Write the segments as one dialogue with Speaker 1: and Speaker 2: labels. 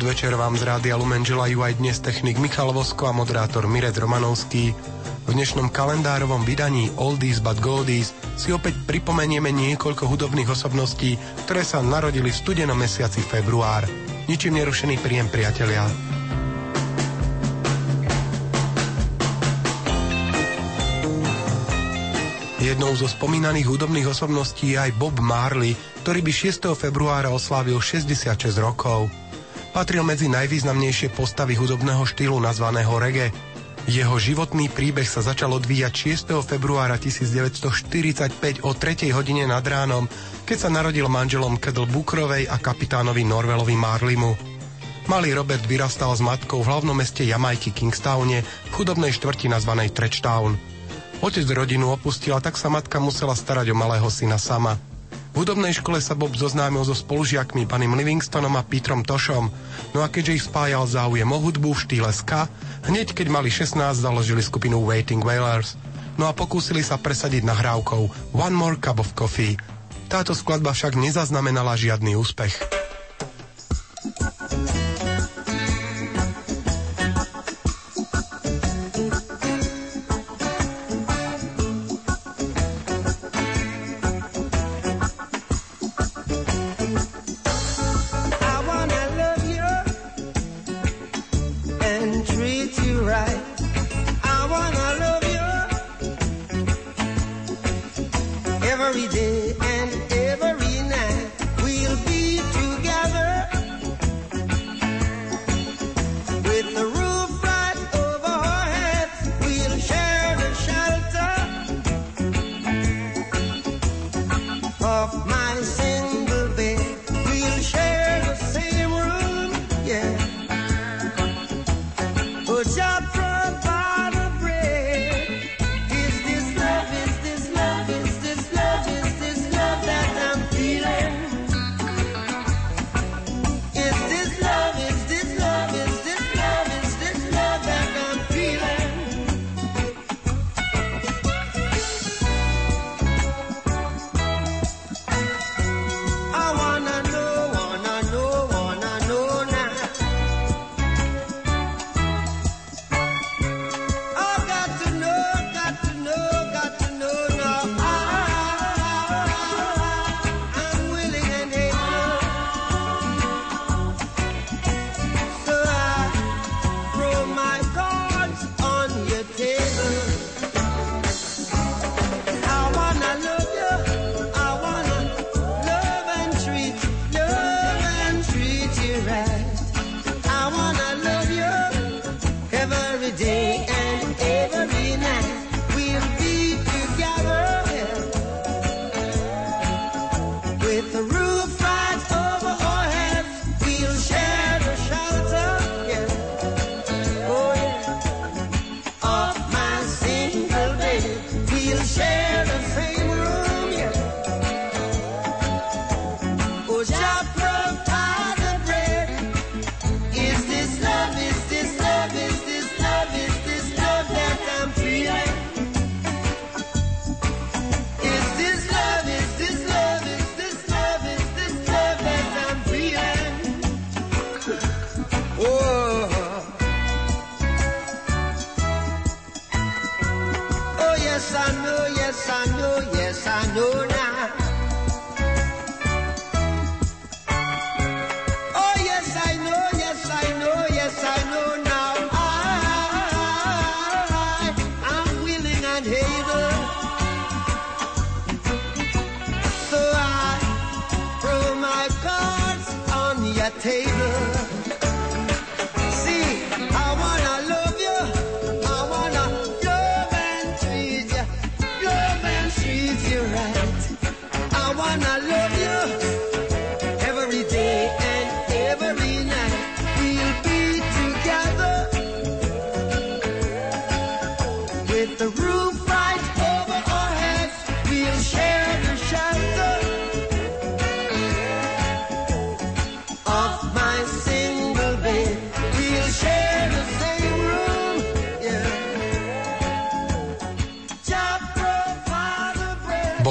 Speaker 1: Podvečer vám z Rádia Lumen želajú aj dnes technik Michal Vosko a moderátor Mirec Romanovský. V dnešnom kalendárovom vydaní Oldies but Goldies si opäť pripomenieme niekoľko hudobných osobností, ktoré sa narodili v studenom mesiaci február. Ničím nerušený príjem priatelia. Jednou zo spomínaných hudobných osobností je aj Bob Marley, ktorý by 6. februára oslávil 66 rokov. Patril medzi najvýznamnejšie postavy hudobného štýlu nazvaného reggae. Jeho životný príbeh sa začal odvíjať 6. februára 1945 o 3. hodine nad ránom, keď sa narodil manželom Kedl Bukrovej a kapitánovi Norvelovi Marlimu. Malý Robert vyrastal s matkou v hlavnom meste Jamajky Kingstowne v chudobnej štvrti nazvanej Trechtown. Otec rodinu opustil a tak sa matka musela starať o malého syna sama – v hudobnej škole sa Bob zoznámil so spolužiakmi panim Livingstonom a Petrom Tošom, no a keďže ich spájal záujem o hudbu v štýle ska, hneď keď mali 16 založili skupinu Waiting Wailers. No a pokúsili sa presadiť nahrávkou One More Cup of Coffee. Táto skladba však nezaznamenala žiadny úspech.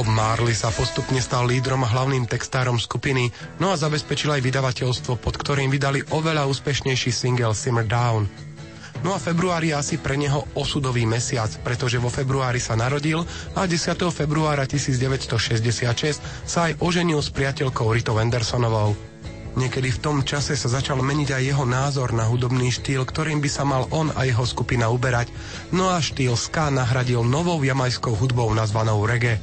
Speaker 2: Marley sa postupne stal lídrom a hlavným textárom skupiny, no a zabezpečil aj vydavateľstvo, pod ktorým vydali oveľa úspešnejší single Simmer Down. No a február je asi pre neho osudový mesiac, pretože vo februári sa narodil a 10. februára 1966 sa aj oženil s priateľkou Ritou Andersonovou. Niekedy v tom čase sa začal meniť aj jeho názor na hudobný štýl, ktorým by sa mal on a jeho skupina uberať, no a štýl ska nahradil novou jamajskou hudbou nazvanou reggae.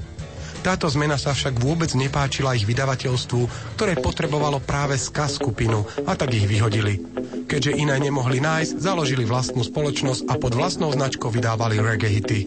Speaker 2: Táto zmena sa však vôbec nepáčila ich vydavateľstvu, ktoré potrebovalo práve ska skupinu a tak ich vyhodili. Keďže iné nemohli nájsť, založili vlastnú spoločnosť a pod vlastnou značkou vydávali reggae hity.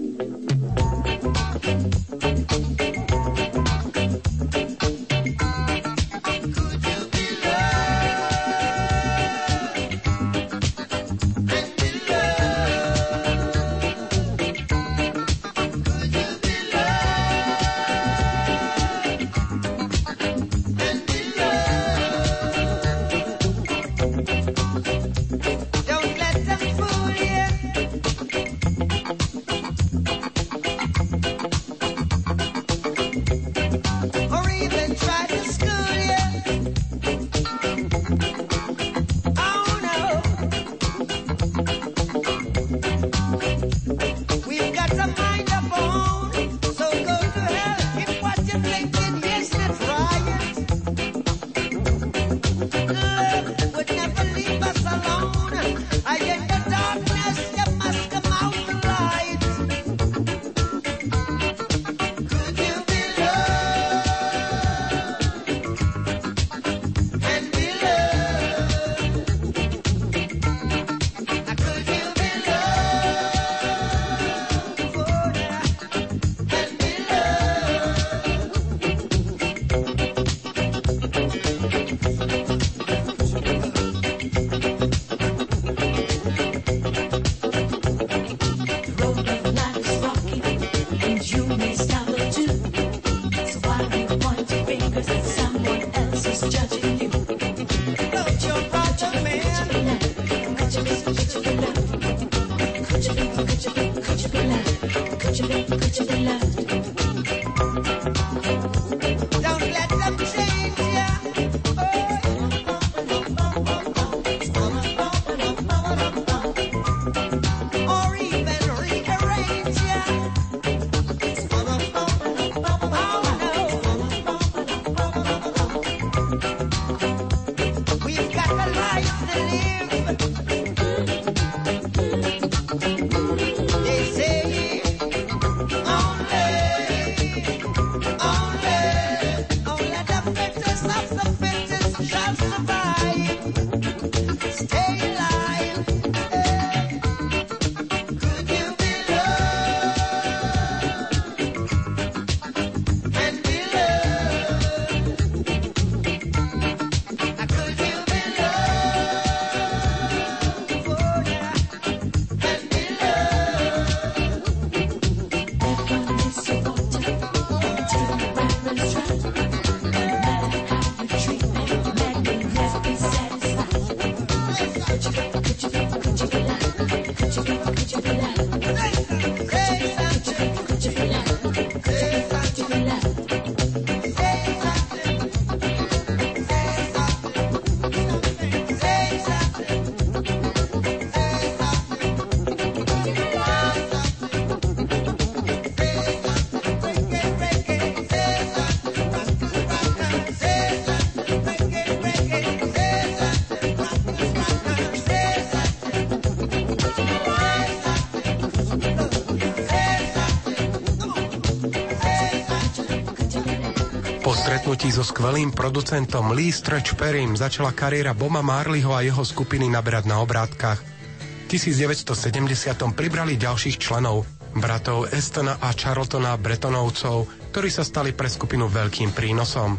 Speaker 2: Skvelým producentom Lee Stretch Perrym začala kariéra Boma Marleyho a jeho skupiny naberať na obrátkach. V 1970 pribrali ďalších členov, bratov Estona a Charltona Bretonovcov, ktorí sa stali pre skupinu veľkým prínosom.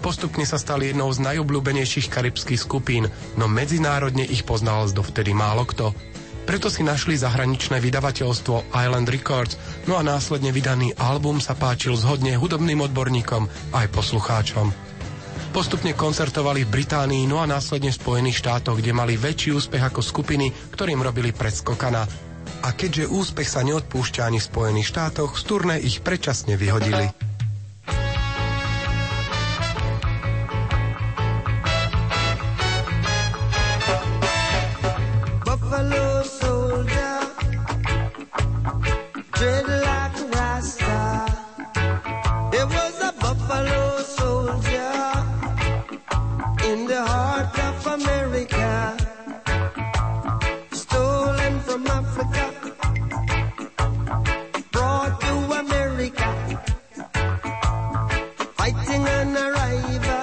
Speaker 2: Postupne sa stali jednou z najobľúbenejších karibských skupín, no medzinárodne ich poznal dovtedy málo kto. Preto si našli zahraničné vydavateľstvo Island Records, no a následne vydaný album sa páčil zhodne hudobným odborníkom aj poslucháčom. Postupne koncertovali v Británii, no a následne v Spojených štátoch, kde mali väčší úspech ako skupiny, ktorým robili predskokana. A keďže úspech sa neodpúšťa ani v Spojených štátoch, z turné ich predčasne vyhodili. Sing and arrive.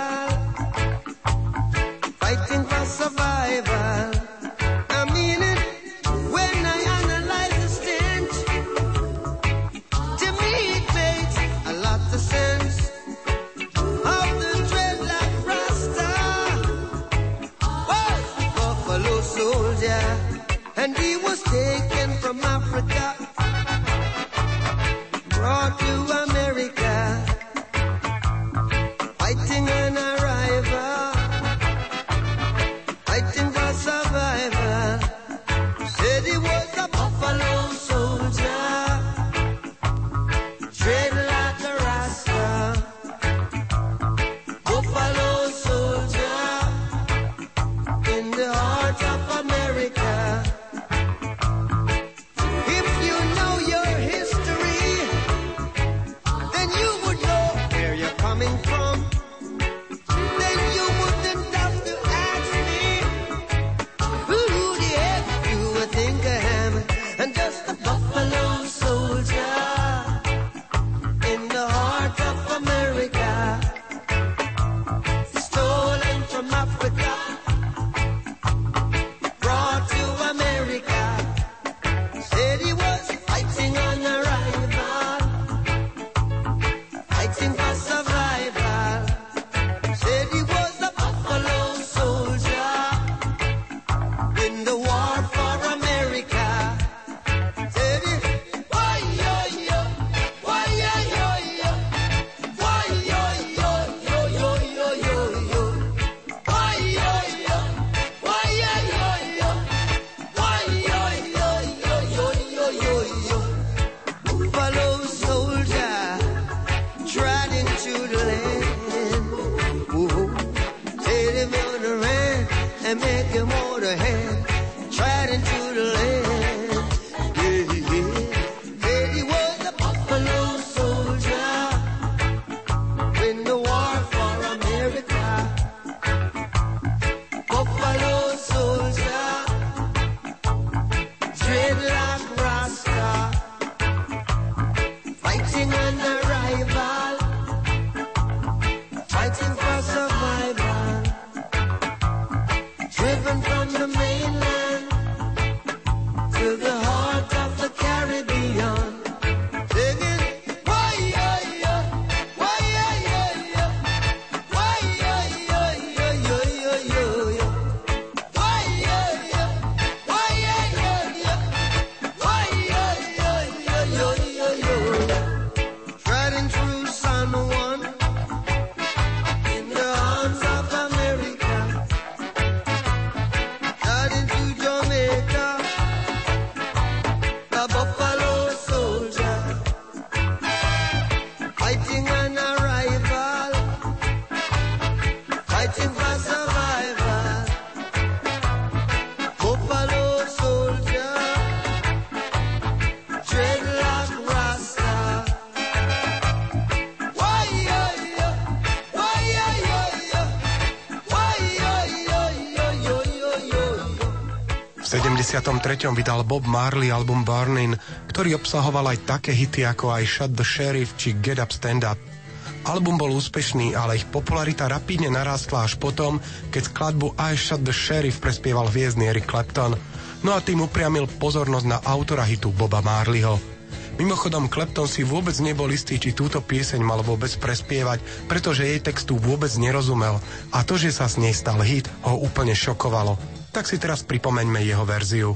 Speaker 2: 1993. vydal Bob Marley album Burning, ktorý obsahoval aj také hity ako aj Shut the Sheriff či Get Up Stand Up. Album bol úspešný, ale ich popularita rapidne narástla až potom, keď skladbu I Shut the Sheriff prespieval hviezdny Eric Clapton, no a tým upriamil pozornosť na autora hitu Boba Marleyho. Mimochodom, Clapton si vôbec nebol istý, či túto pieseň mal vôbec prespievať, pretože jej textu vôbec nerozumel a to, že sa s nej stal hit, ho úplne šokovalo tak si teraz pripomeňme jeho verziu.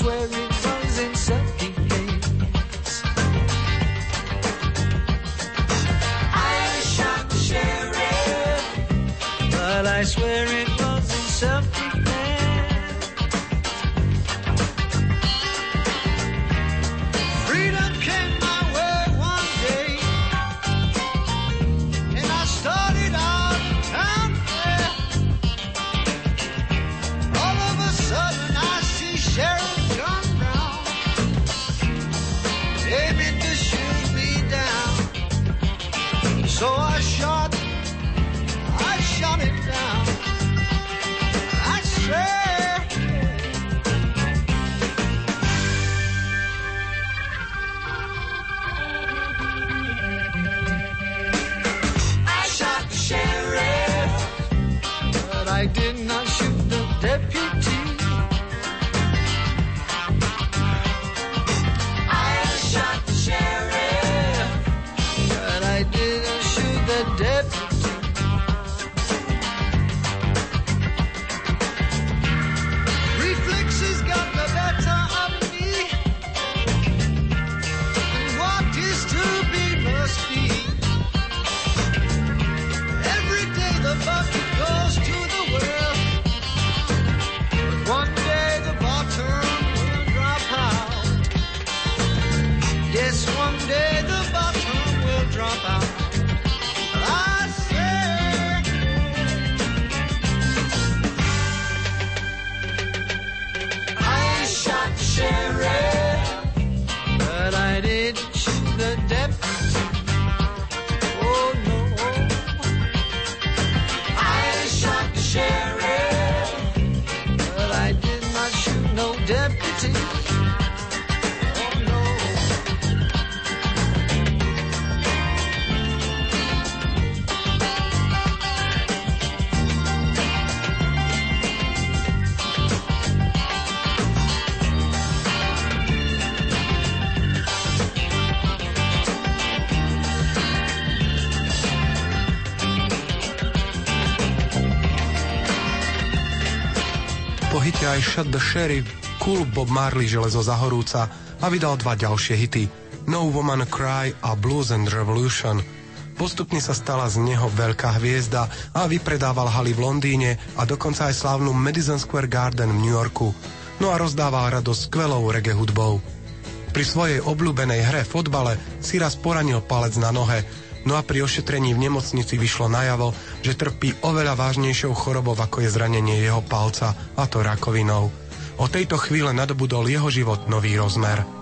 Speaker 1: swear Cut the Sheriff,
Speaker 2: Cool Bob Marley železo zahorúca a vydal dva ďalšie hity No Woman Cry a Blues and Revolution. Postupne sa stala z neho veľká hviezda a vypredával haly v Londýne a dokonca aj slávnu Madison Square Garden v New Yorku. No a rozdával radosť skvelou reggae hudbou. Pri svojej obľúbenej hre fotbale si raz poranil palec na nohe No a pri ošetrení v nemocnici vyšlo najavo, že trpí oveľa vážnejšou chorobou, ako je zranenie jeho palca, a to rakovinou. O tejto chvíle nadobudol jeho život nový rozmer.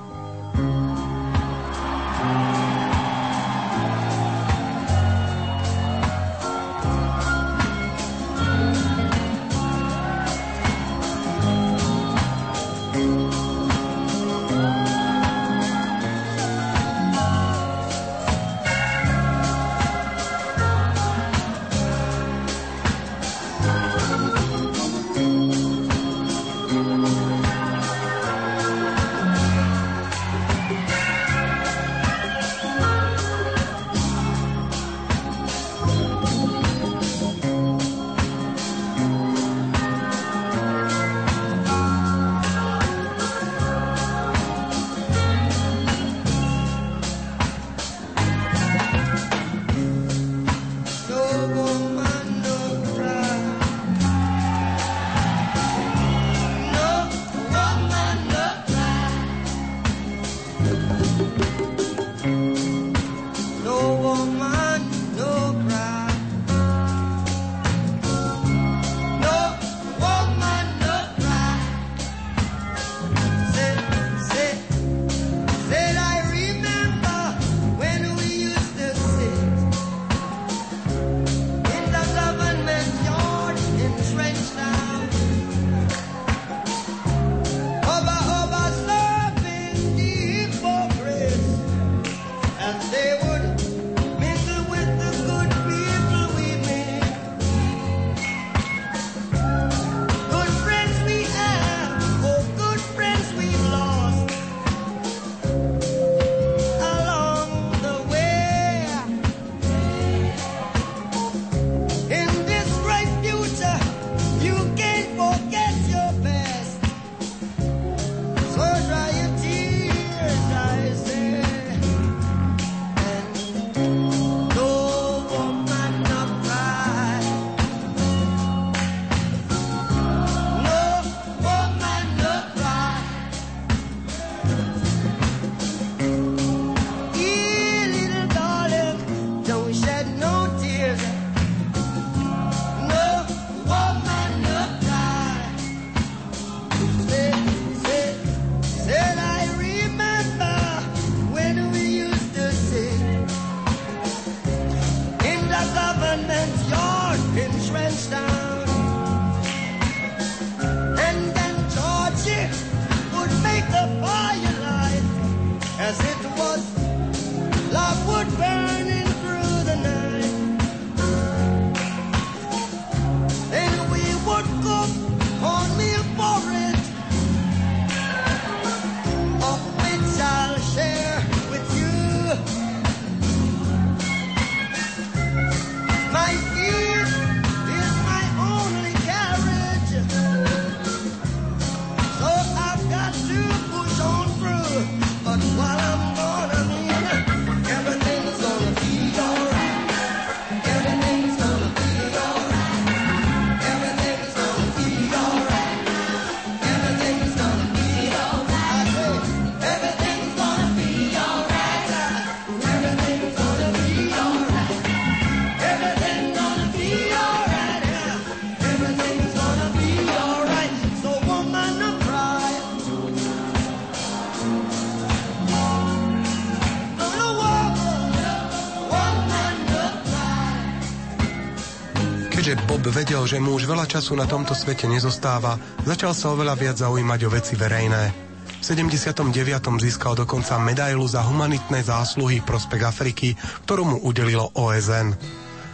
Speaker 2: Bob vedel, že mu už veľa času na tomto svete nezostáva, začal sa oveľa viac zaujímať o veci verejné. V 79. získal dokonca medailu za humanitné zásluhy prospech Afriky, ktorú mu udelilo OSN.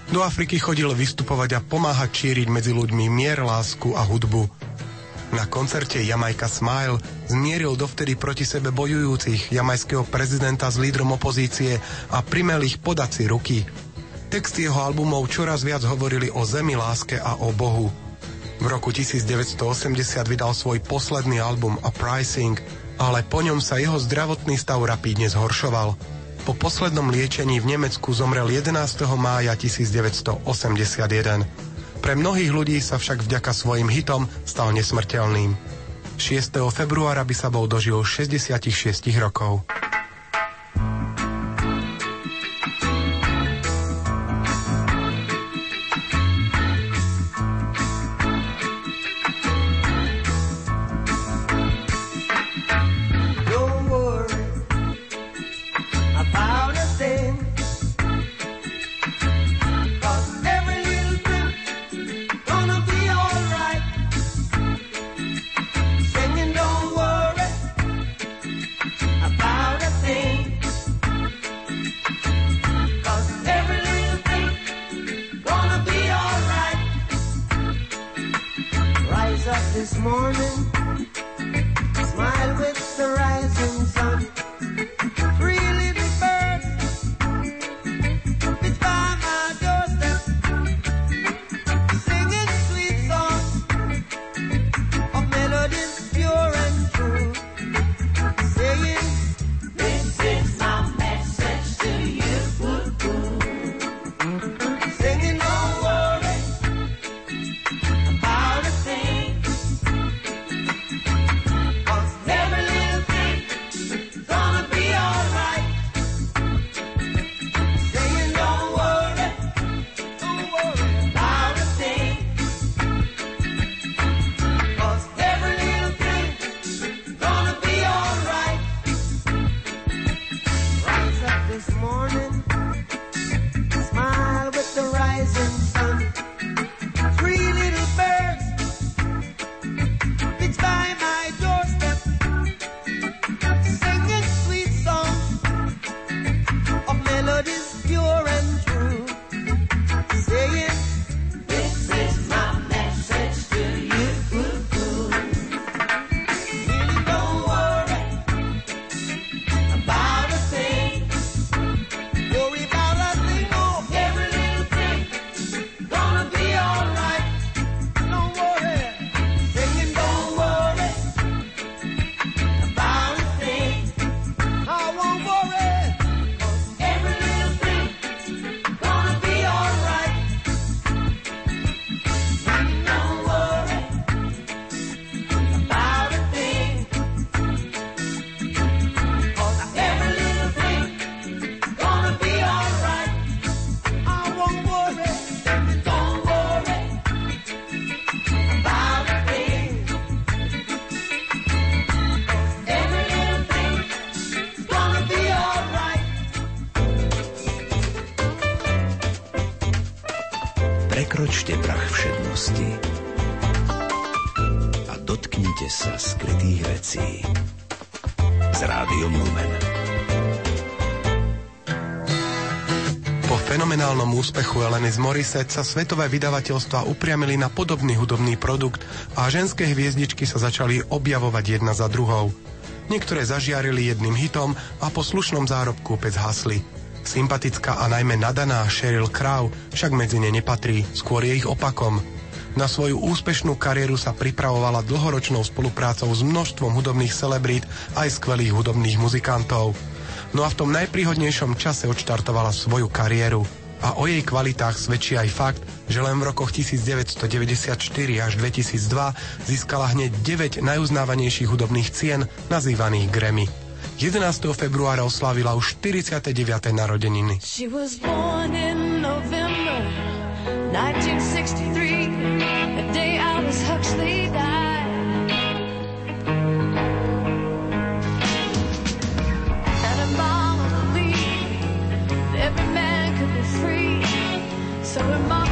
Speaker 2: Do Afriky chodil vystupovať a pomáhať šíriť medzi ľuďmi mier, lásku a hudbu. Na koncerte Jamaica Smile zmieril dovtedy proti sebe bojujúcich jamajského prezidenta s lídrom opozície a primel ich podať si ruky. Texty jeho albumov čoraz viac hovorili o zemi, láske a o Bohu. V roku 1980 vydal svoj posledný album Uprising, ale po ňom sa jeho zdravotný stav rapídne zhoršoval. Po poslednom liečení v Nemecku zomrel 11. mája 1981. Pre mnohých ľudí sa však vďaka svojim hitom stal nesmrteľným. 6. februára by sa bol dožil 66 rokov. Úspechu Eleny z Morissette sa svetové vydavateľstva upriamili na podobný hudobný produkt a ženské hviezdičky sa začali objavovať jedna za druhou. Niektoré zažiarili jedným hitom a po slušnom zárobku opäť zhasli. Sympatická a najmä nadaná Sheryl Crow však medzi ne nepatrí, skôr je ich opakom. Na svoju úspešnú kariéru sa pripravovala dlhoročnou spoluprácou s množstvom hudobných celebrít aj skvelých hudobných muzikantov. No a v tom najpríhodnejšom čase odštartovala svoju kariéru. A o jej kvalitách svedčí aj fakt, že len v rokoch 1994 až 2002 získala hneď 9 najuznávanejších hudobných cien nazývaných Grammy. 11. februára oslávila už 49. narodeniny.
Speaker 3: She was born in November 1963 So her mama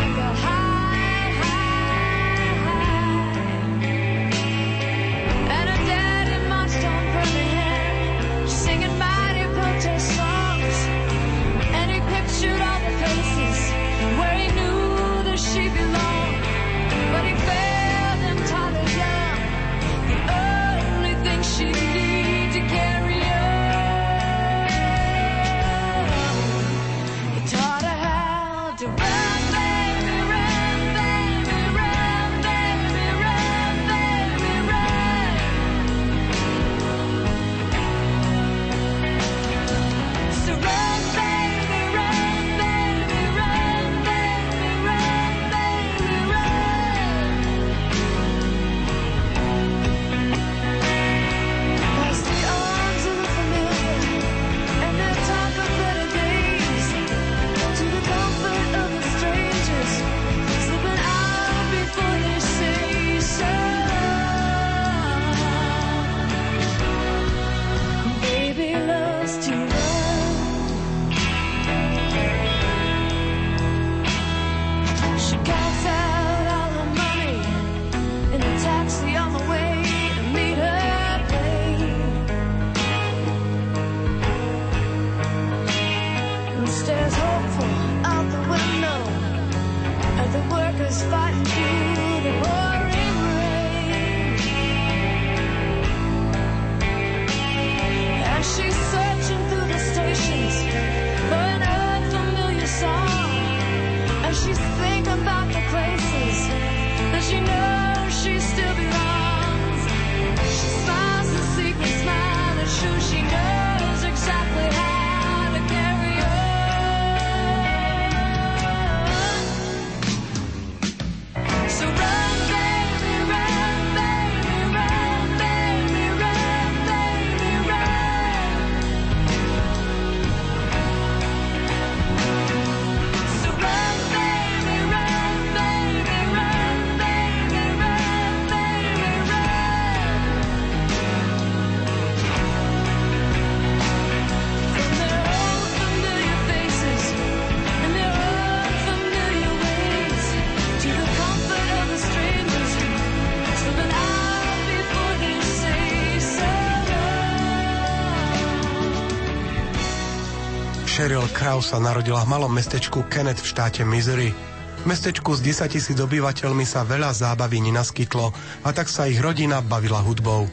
Speaker 2: Cheryl Crow sa narodila v malom mestečku Kenneth v štáte Missouri. V mestečku s 10 tisíc obyvateľmi sa veľa zábavy nenaskytlo a tak sa ich rodina bavila hudbou.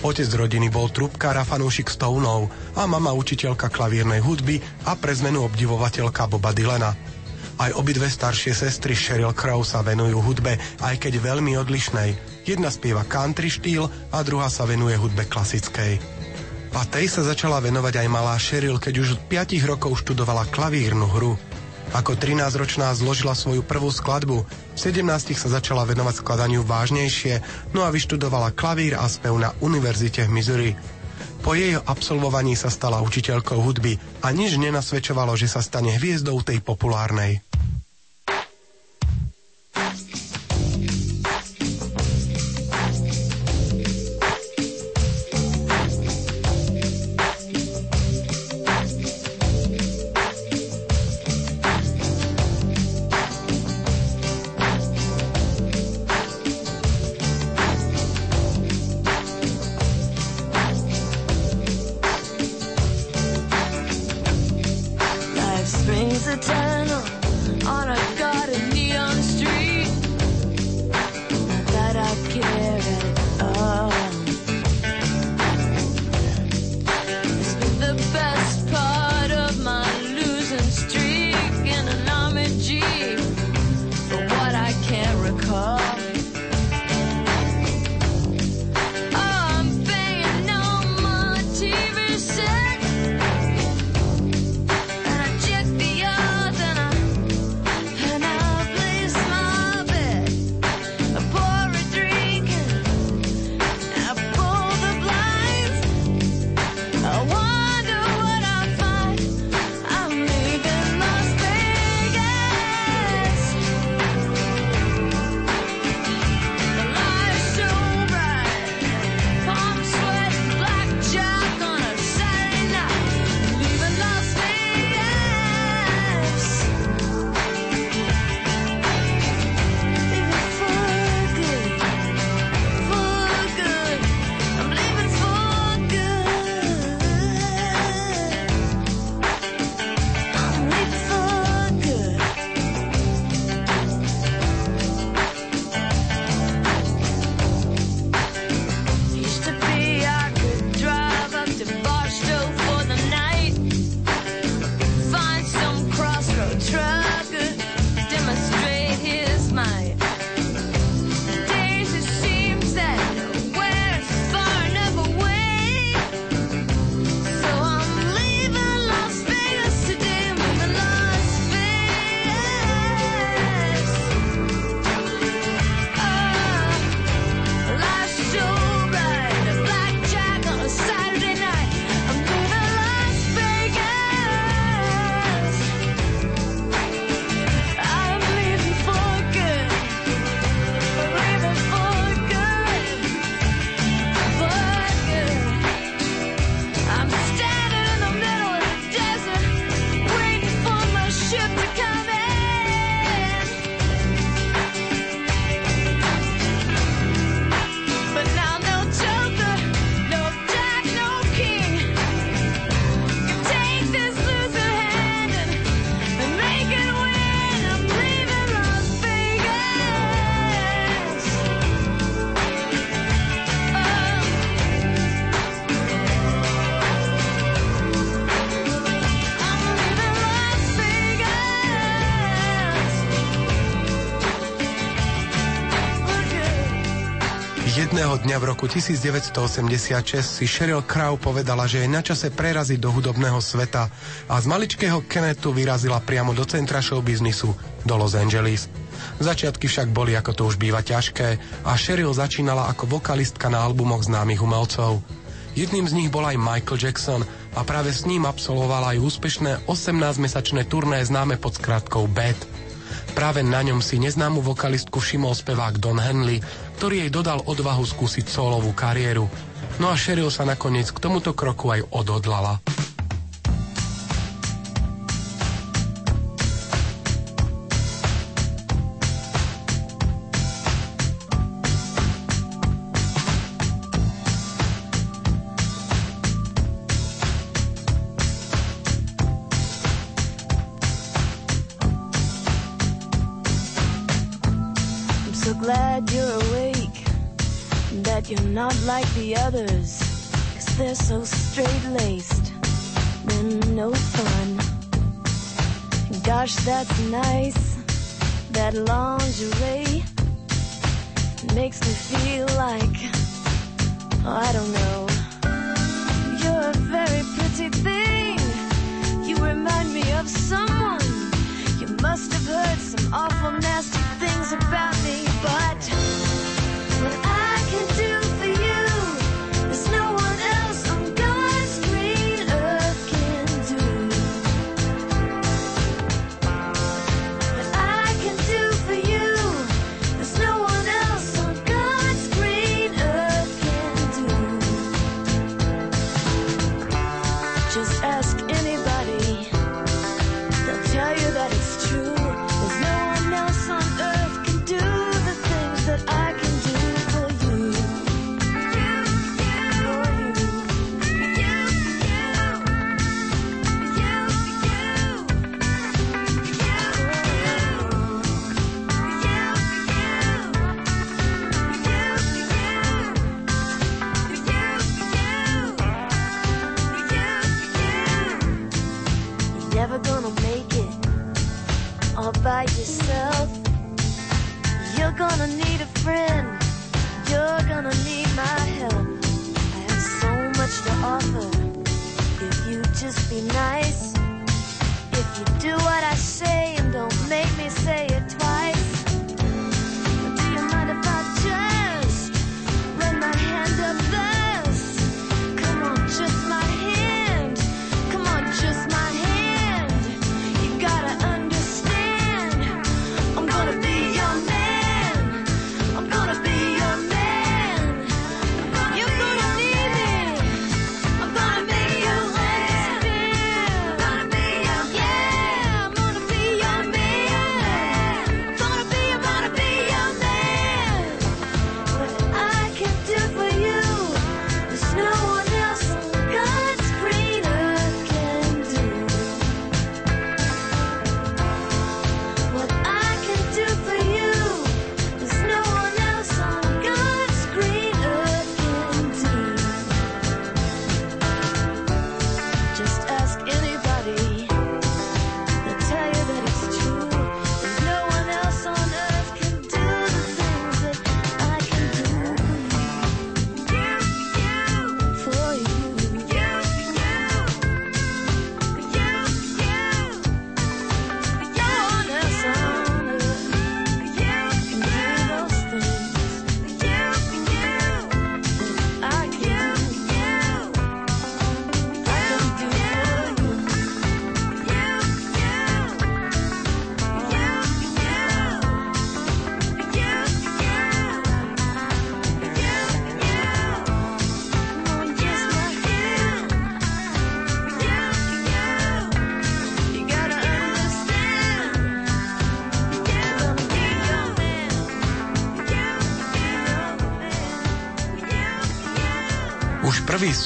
Speaker 2: Otec rodiny bol trúbkár a fanúšik Stoneov a mama učiteľka klavírnej hudby a pre zmenu obdivovateľka Boba Dylana. Aj obidve staršie sestry Sheryl Crow sa venujú hudbe, aj keď veľmi odlišnej. Jedna spieva country štýl a druhá sa venuje hudbe klasickej. A tej sa začala venovať aj malá Sheryl, keď už od 5 rokov študovala klavírnu hru. Ako 13-ročná zložila svoju prvú skladbu, v 17 sa začala venovať skladaniu vážnejšie, no a vyštudovala klavír a spev na univerzite v Missouri. Po jej absolvovaní sa stala učiteľkou hudby a nič nenasvedčovalo, že sa stane hviezdou tej populárnej. Dňa v roku 1986 si Sheryl Crow povedala, že je na čase preraziť do hudobného sveta a z maličkého Kenetu vyrazila priamo do centra showbiznisu, do Los Angeles. Začiatky však boli, ako to už býva ťažké a Sheryl začínala ako vokalistka na albumoch známych umelcov. Jedným z nich bol aj Michael Jackson a práve s ním absolvovala aj úspešné 18-mesačné turné známe pod skratkou Bad. Práve na ňom si neznámu vokalistku všimol spevák Don Henley, ktorý jej dodal odvahu skúsiť solovú kariéru. No a Sheryl sa nakoniec k tomuto kroku aj odhodlala.
Speaker 3: Not like the others, cause they're so straight laced. They're no fun. Gosh, that's nice. That lingerie makes me feel like, oh, I don't know. You're a very pretty thing. You remind me of someone. You must have heard some awful nasty things about me, but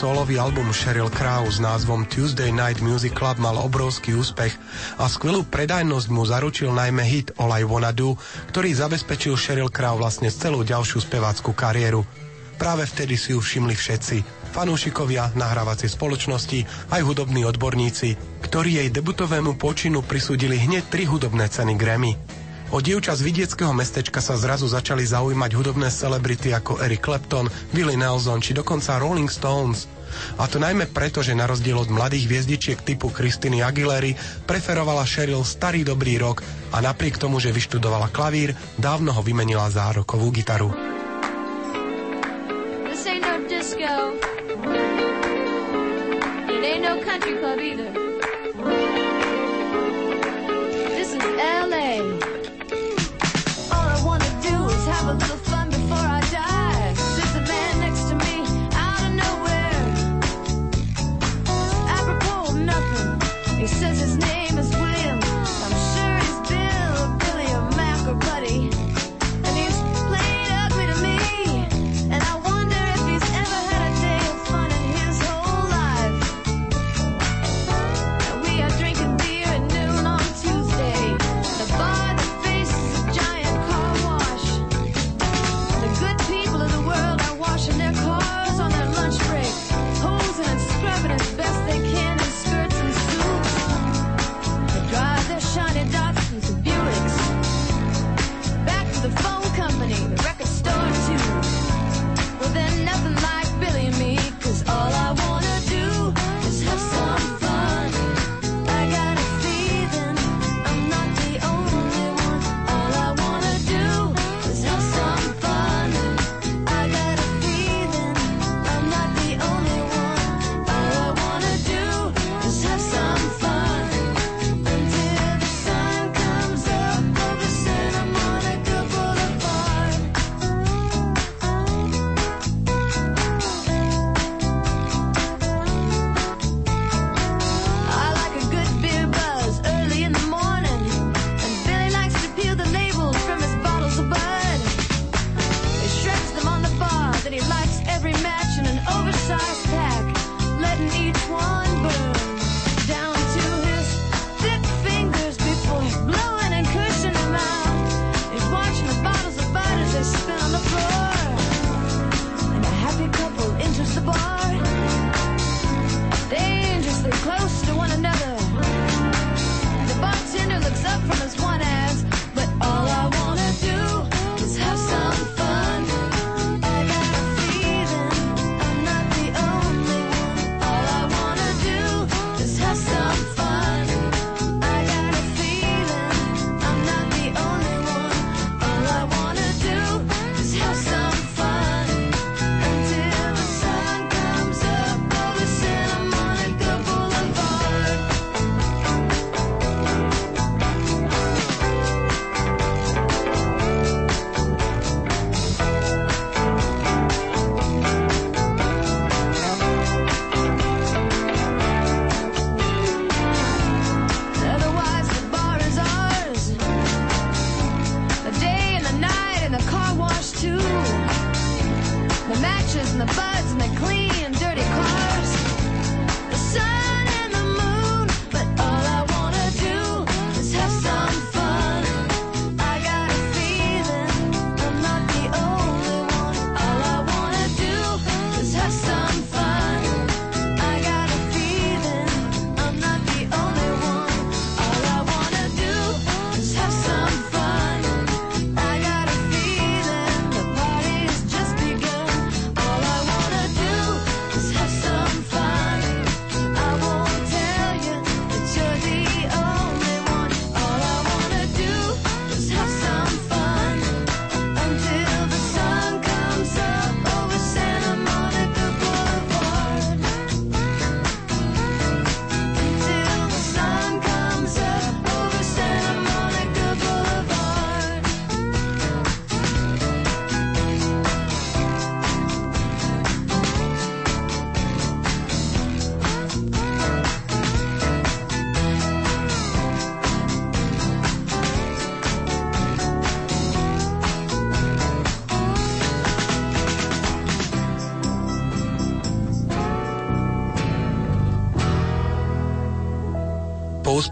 Speaker 2: solový album Sheryl Crow s názvom Tuesday Night Music Club mal obrovský úspech a skvelú predajnosť mu zaručil najmä hit All I Wanna Do, ktorý zabezpečil Sheryl Crow vlastne celú ďalšiu spevácku kariéru. Práve vtedy si ju všimli všetci, fanúšikovia, nahrávacie spoločnosti, aj hudobní odborníci, ktorí jej debutovému počinu prisúdili hneď tri hudobné ceny Grammy.
Speaker 3: O dievča z vidieckého mestečka sa zrazu začali zaujímať hudobné celebrity ako Eric Clapton, Willie Nelson či dokonca Rolling Stones. A to najmä preto, že na rozdiel od mladých hviezdičiek typu Kristiny Aguilery preferovala Cheryl starý dobrý rok a napriek tomu, že vyštudovala klavír, dávno ho vymenila za rokovú gitaru.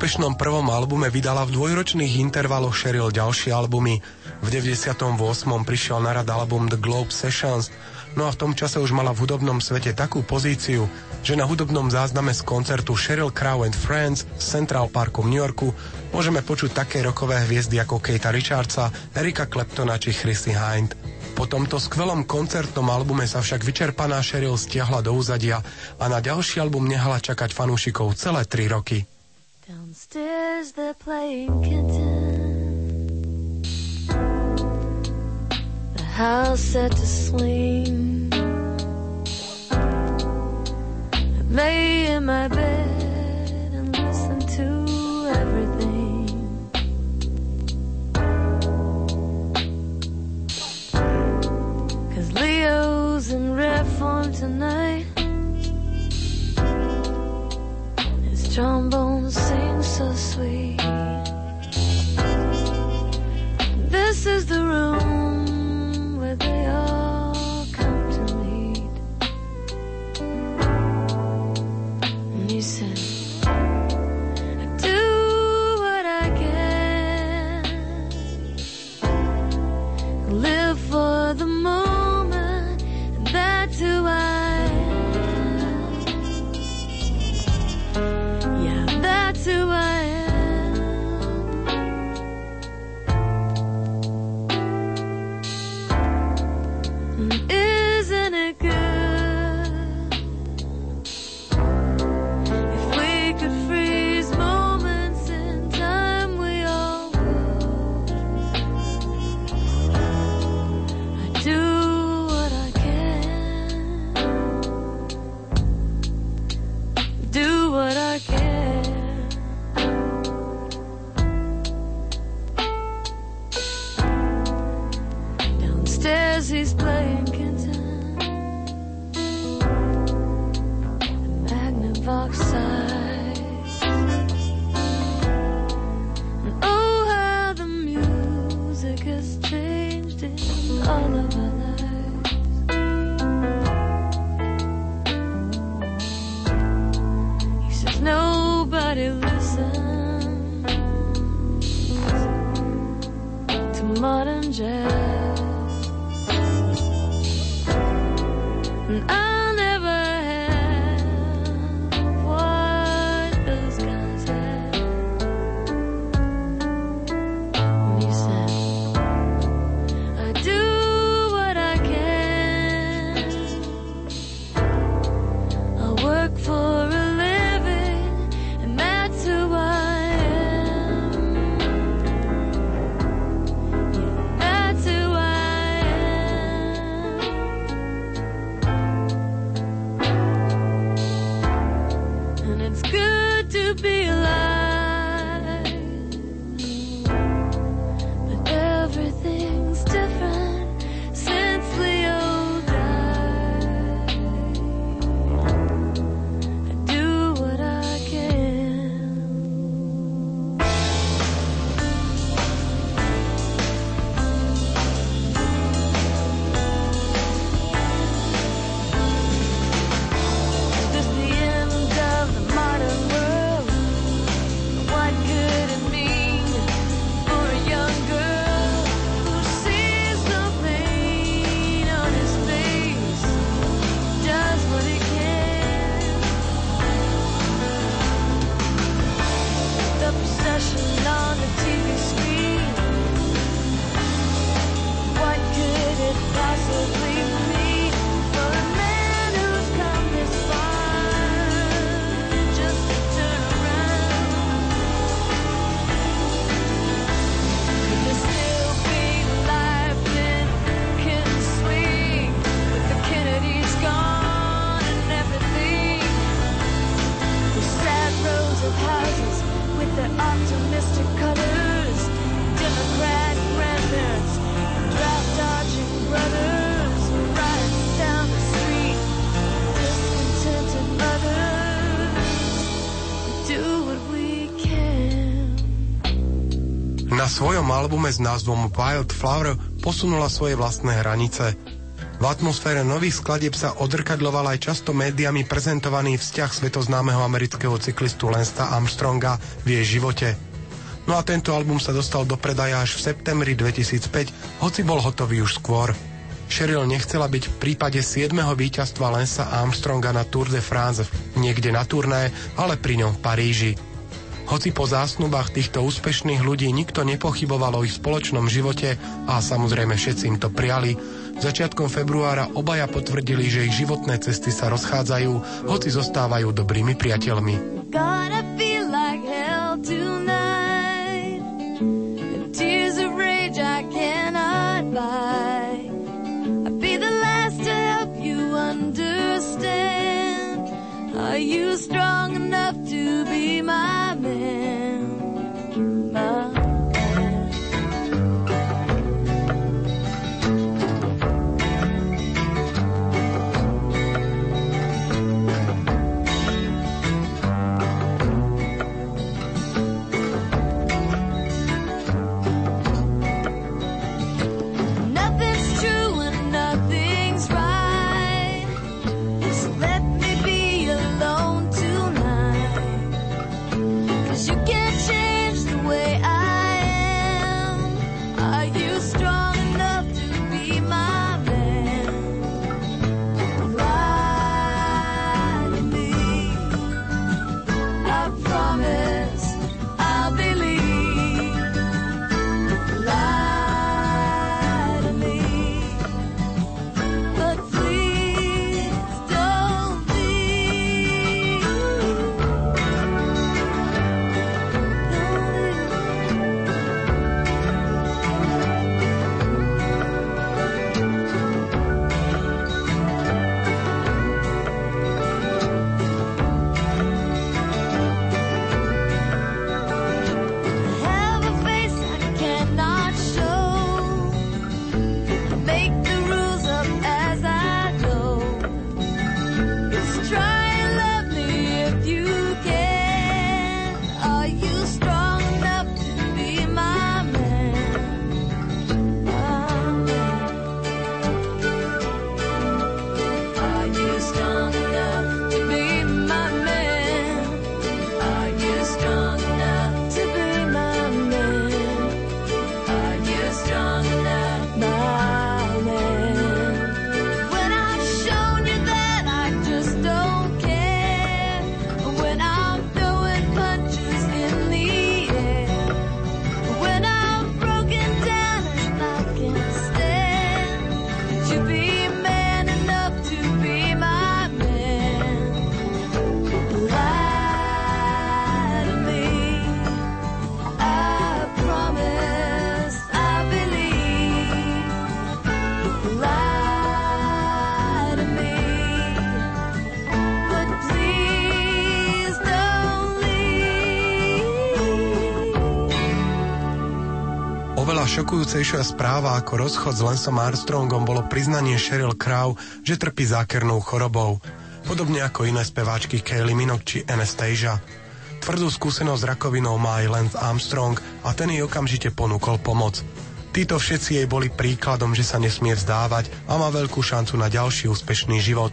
Speaker 3: úspešnom prvom albume vydala v dvojročných intervaloch šeril ďalšie albumy. V 98. prišiel na rad album The Globe Sessions,
Speaker 2: no a v tom čase už mala v hudobnom svete takú pozíciu, že na hudobnom zázname z koncertu Sheryl Crow and Friends v Central Parku v New Yorku môžeme počuť také rokové hviezdy ako Kate Richardsa, Erika Claptona či Chrissy Hind. Po tomto skvelom koncertnom albume sa však vyčerpaná Sheryl stiahla do úzadia a na ďalší album nehala čakať fanúšikov celé 3 roky.
Speaker 3: Downstairs they're playing kitten. The house set to swing. Lay in my bed and listen to everything. Cause Leo's in rare form tonight. Trombone sings so sweet. This is the room
Speaker 2: albume s názvom Wildflower posunula svoje vlastné hranice. V atmosfére nových skladieb sa odrkadloval aj často médiami prezentovaný vzťah svetoznámeho amerického cyklistu Lensta Armstronga v jej živote. No a tento album sa dostal do predaja až v septembri 2005, hoci bol hotový už skôr. Cheryl nechcela byť v prípade 7. víťazstva Lensa Armstronga na Tour de France niekde na turné, ale pri ňom v Paríži. Hoci po zásnubách týchto úspešných ľudí nikto nepochyboval o ich spoločnom živote a samozrejme všetci im to prijali, začiatkom februára obaja potvrdili, že ich životné cesty sa rozchádzajú, hoci zostávajú dobrými priateľmi.
Speaker 3: God,
Speaker 2: šokujúcejšia správa ako rozchod s Lensom Armstrongom bolo priznanie Sheryl Crow, že trpí zákernou chorobou. Podobne ako iné speváčky Kaylee Minogue či Anastasia. Tvrdú skúsenosť s rakovinou má aj Lance Armstrong a ten jej okamžite ponúkol pomoc. Títo všetci jej boli príkladom, že sa nesmie vzdávať a má veľkú šancu na ďalší úspešný život.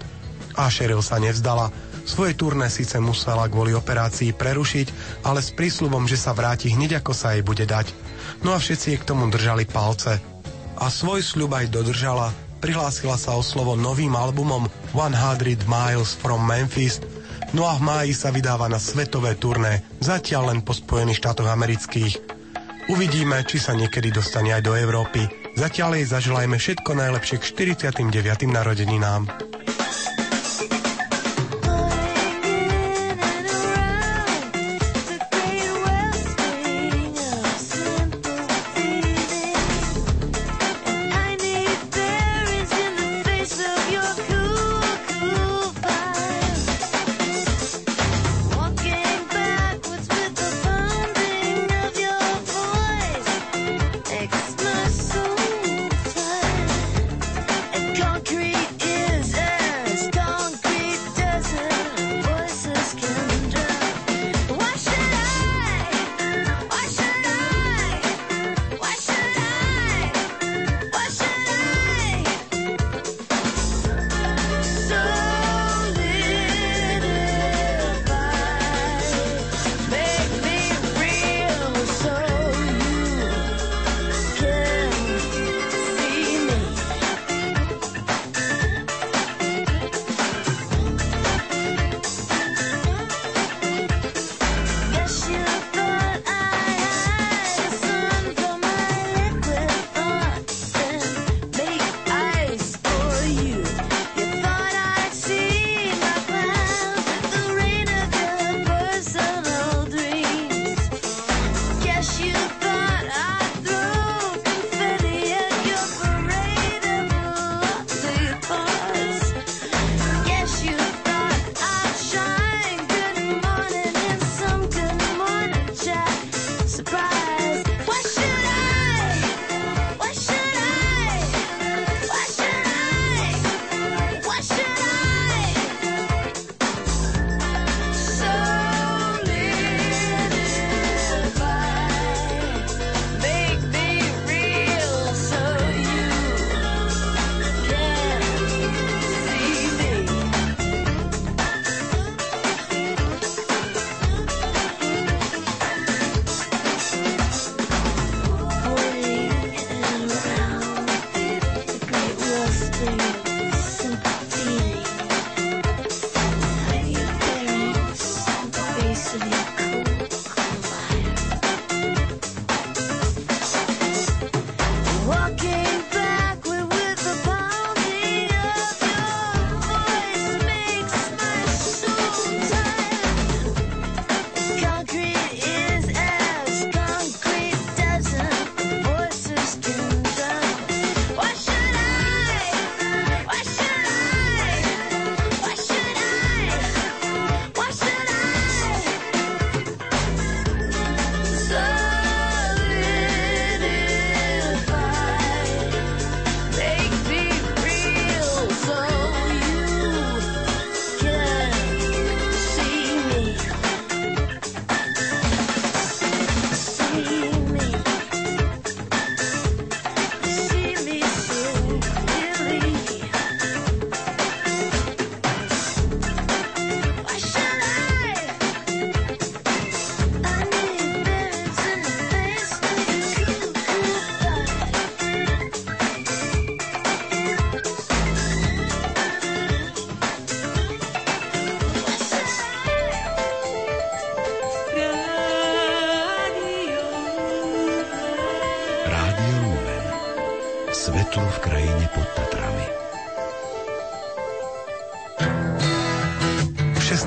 Speaker 2: A Sheryl sa nevzdala. Svoje turné síce musela kvôli operácii prerušiť, ale s prísľubom, že sa vráti hneď ako sa jej bude dať. No a všetci jej k tomu držali palce. A svoj sľub aj dodržala. Prihlásila sa o slovo novým albumom 100 Miles from Memphis, no a v máji sa vydáva na svetové turné, zatiaľ len po Spojených štátoch amerických. Uvidíme, či sa niekedy dostane aj do Európy. Zatiaľ jej zaželajme všetko najlepšie k 49. narodeninám.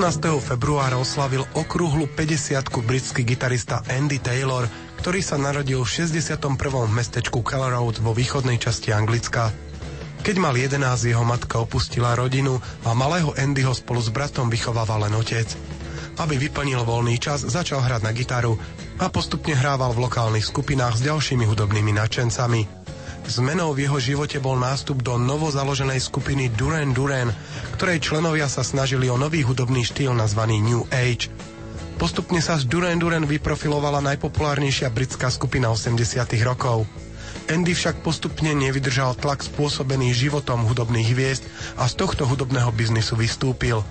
Speaker 3: 16. februára oslavil okrúhlu 50 britský gitarista Andy Taylor, ktorý sa narodil v 61. v mestečku Kelleroad vo východnej časti Anglicka. Keď mal 11, jeho matka opustila rodinu a malého Andyho spolu s bratom vychovával len otec. Aby vyplnil voľný čas, začal hrať na gitaru a postupne hrával v lokálnych skupinách s ďalšími hudobnými nadšencami. Zmenou v jeho živote bol nástup do novozaloženej skupiny Duran Duran, ktorej členovia sa snažili o nový hudobný štýl nazvaný New Age. Postupne sa z Duran Duran vyprofilovala najpopulárnejšia britská skupina 80 rokov. Andy však postupne nevydržal tlak spôsobený životom hudobných hviezd a z tohto hudobného biznisu vystúpil.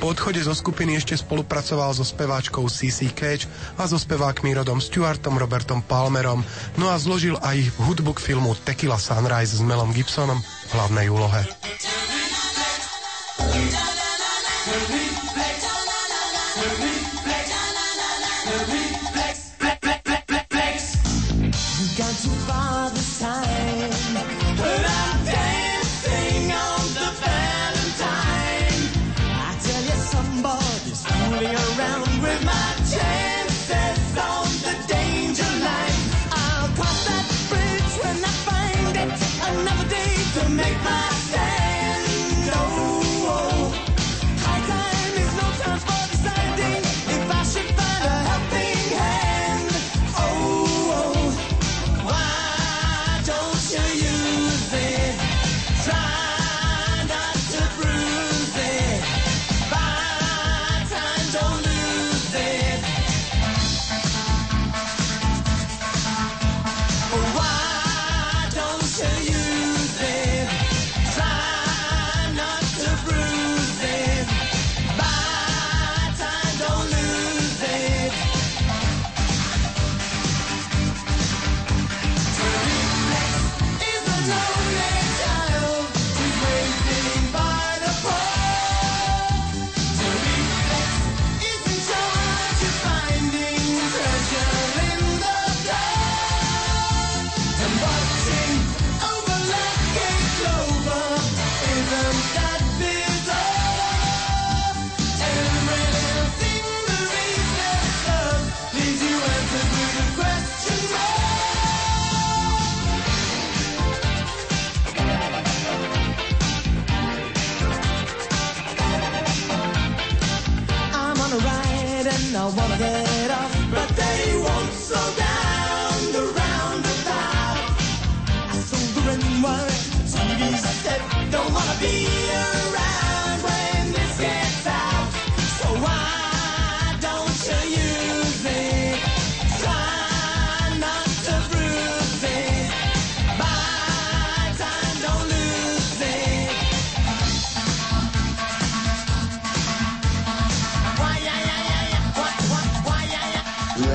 Speaker 3: Po odchode zo skupiny ešte spolupracoval so speváčkou CC Cage a so spevákmi Rodom Stewartom, Robertom Palmerom, no a zložil aj hudbu k filmu Tequila Sunrise s Melom Gibsonom v hlavnej úlohe. We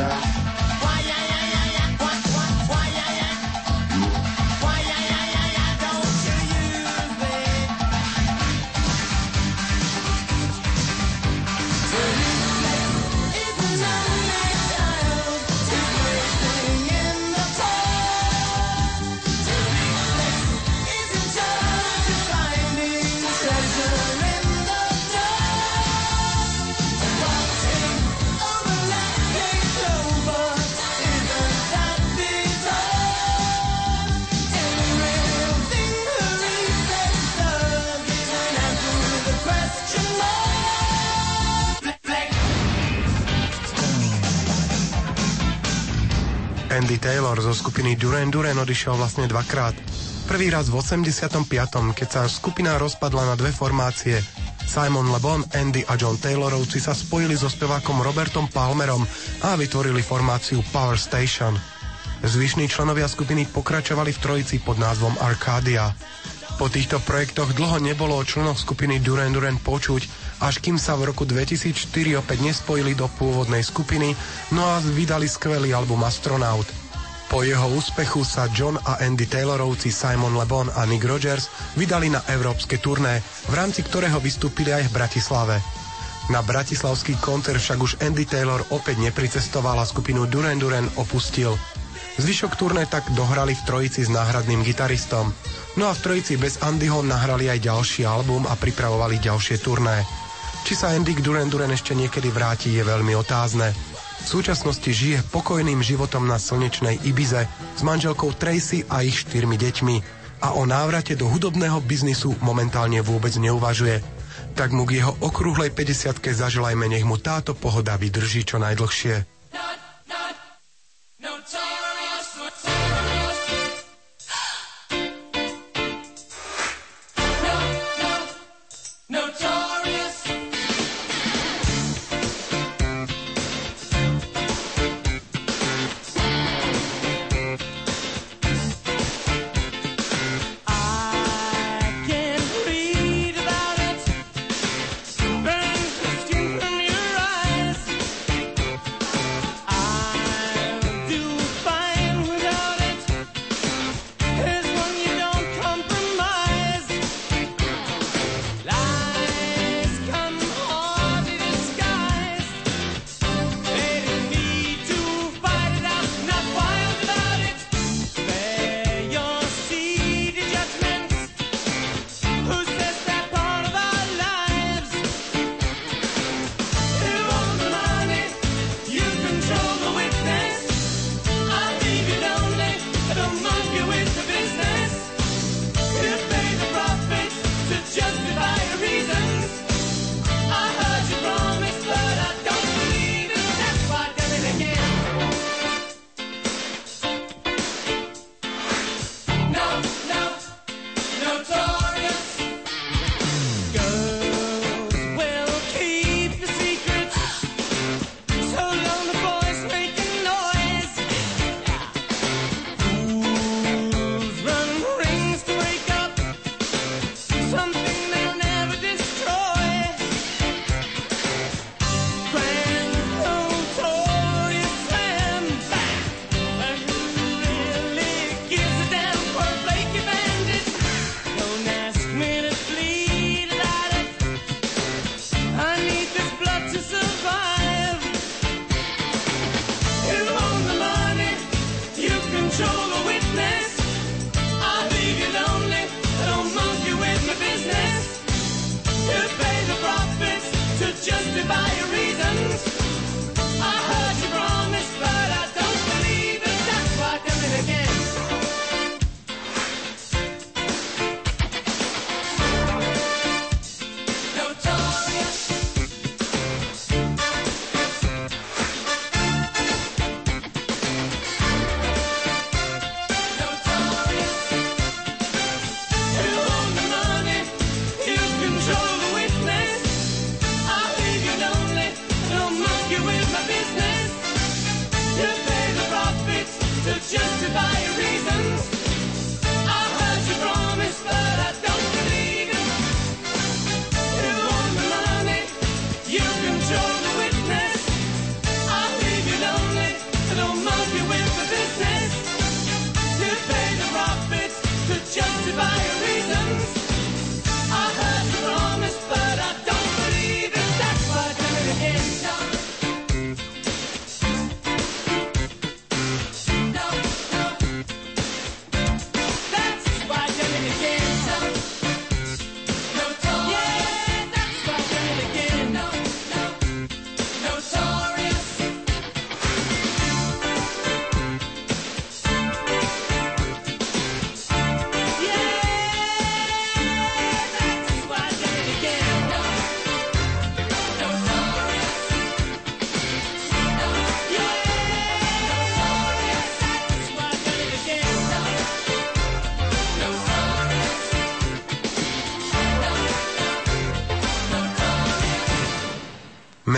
Speaker 3: Andy Taylor zo skupiny Duran Duran odišiel vlastne dvakrát. Prvý raz v 85., keď sa skupina rozpadla na dve formácie. Simon Le Bon, Andy a John Taylorovci sa spojili so spevákom Robertom Palmerom a vytvorili formáciu Power Station. Zvyšní členovia skupiny pokračovali v trojici pod názvom Arcadia. Po týchto projektoch dlho nebolo o členoch skupiny Duran Duran počuť až kým sa v roku 2004 opäť nespojili do pôvodnej skupiny, no a vydali skvelý album Astronaut. Po jeho úspechu sa John a Andy Taylorovci Simon Le Bon a Nick Rogers vydali na európske turné, v rámci ktorého vystúpili aj v Bratislave. Na bratislavský koncert však už Andy Taylor opäť nepricestoval a skupinu Duran Duran opustil. Zvyšok turné tak dohrali v trojici s náhradným gitaristom. No a v trojici bez Andyho nahrali aj ďalší album a pripravovali ďalšie turné. Či sa Andy k Duran Duran ešte niekedy vráti je veľmi otázne. V súčasnosti žije pokojným životom na slnečnej Ibize s manželkou Tracy a ich štyrmi deťmi a o návrate do hudobného biznisu momentálne vôbec neuvažuje. Tak mu k jeho okrúhlej 50 zaželajme, nech mu táto pohoda vydrží čo najdlhšie.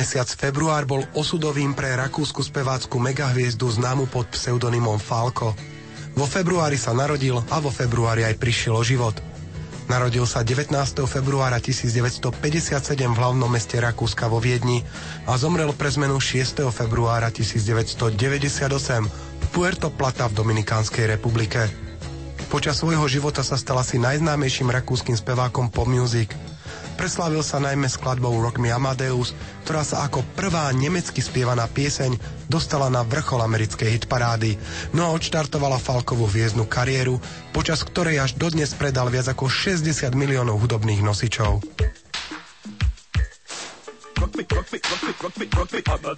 Speaker 3: Mesiac február bol osudovým pre rakúsku spevácku megahviezdu známu pod pseudonymom Falko. Vo februári sa narodil a vo februári aj prišiel o život. Narodil sa 19. februára 1957 v hlavnom meste Rakúska vo Viedni a zomrel pre zmenu 6. februára 1998 v Puerto Plata v Dominikánskej republike. Počas svojho života sa stal asi najznámejším rakúskym spevákom pop music –
Speaker 2: Preslávil sa najmä skladbou Rock Me Amadeus, ktorá sa ako prvá nemecky spievaná pieseň dostala na vrchol americkej hitparády, no a odštartovala Falkovú hviezdnu kariéru, počas ktorej až dodnes predal viac ako 60 miliónov hudobných nosičov. Rock me, rock me, rock me, rock me, rock me.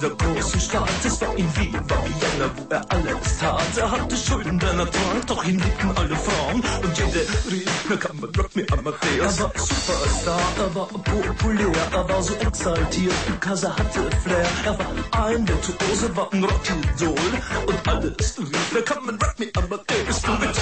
Speaker 4: Der großen Stadt. Es war in Wien, war Vienna, wo er alles tat. Er hatte Schulden, der Natur, doch ihn liebten alle Frauen. Und jede rief, na kann man Rock me Amadeus. Er war Superstar, er war populär, er war so exaltiert, er hatte Flair. Er war ein Virtuose, war ein Rockidol. Und alles rief, na kann man Rock me Amadeus. Du mit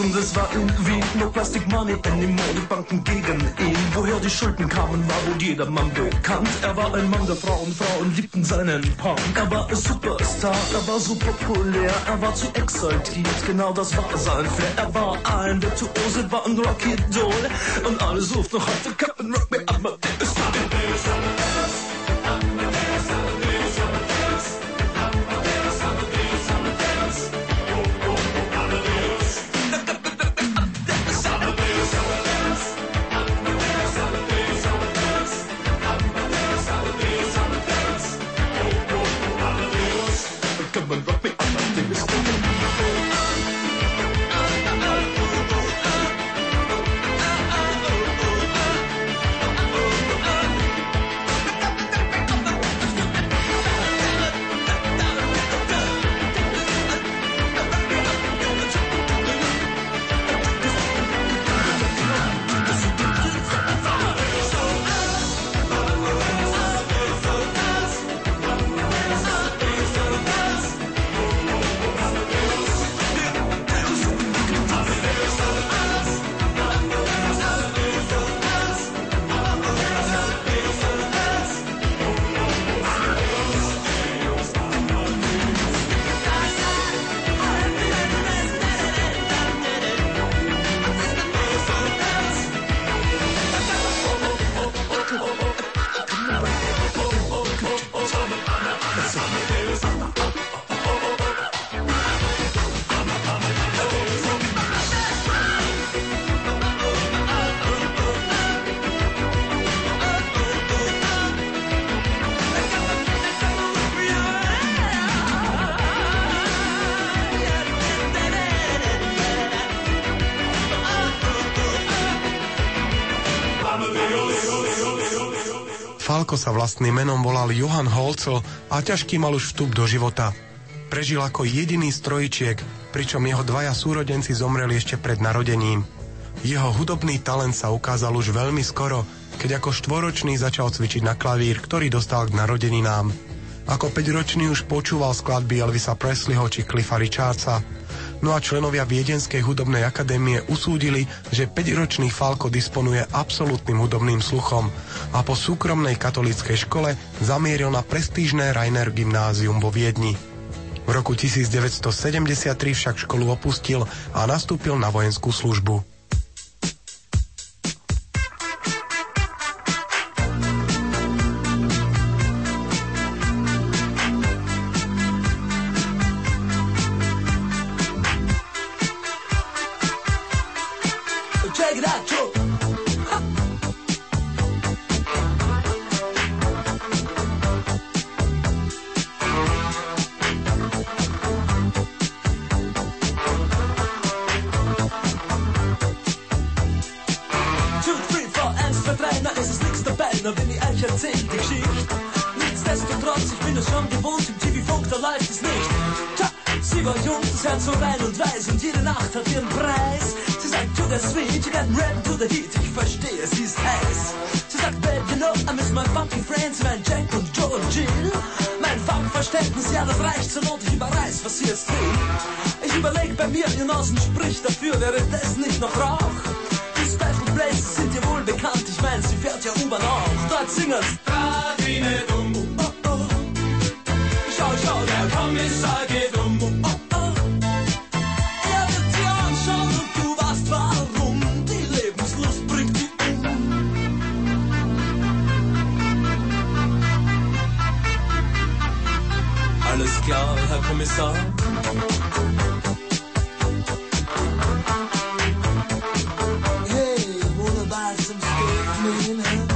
Speaker 4: und es war irgendwie no plastic money anymore. Die Banken gegen ihn. Woher die Schulden kamen, war wohl jedermann bekannt. Er war ein Mann der Frauen, Frauen liebten seinen Punk. Er war ein Superstar, er war so populär, er war zu exaltiert, genau das war sein Flair. Er war ein Virtuose, war ein Rocky Doll und alle suchten noch heute Captain Rock Me Amadeus.
Speaker 2: Falko sa vlastným menom volal Johan Holcel a ťažký mal už vstup do života. Prežil ako jediný strojičiek, pričom jeho dvaja súrodenci zomreli ešte pred narodením. Jeho hudobný talent sa ukázal už veľmi skoro, keď ako štvoročný začal cvičiť na klavír, ktorý dostal k narodeninám. Ako 5-ročný už počúval skladby Elvisa Presleyho či Cliffa Richardsa, No a členovia Viedenskej hudobnej akadémie usúdili, že 5-ročný Falko disponuje absolútnym hudobným sluchom a po súkromnej katolíckej škole zamieril na prestížne Rainer gymnázium vo Viedni. V roku 1973 však školu opustil a nastúpil na vojenskú službu.
Speaker 5: Sie war jung, das Herz so rein und weiß und jede Nacht hat ihren Preis. Sie sagt, du
Speaker 4: der Sweet, you got red to the heat, ich verstehe, sie ist heiß. Sie sagt, babe, you know, I miss my funky friends, mein Jack und Joe und Jill. Mein Funkverständnis, ja, das reicht zur Not, ich überreiß, was hier ist drin. Ich überleg bei mir, ihr Nasen spricht dafür, wäre das nicht noch Rauch? Die Special Places sind dir wohl bekannt, ich mein, sie fährt ja U-Bahn auch. Dort singen's. Radine dumm, oh, oh. Kommissar. Hey, wanna buy some steak, man?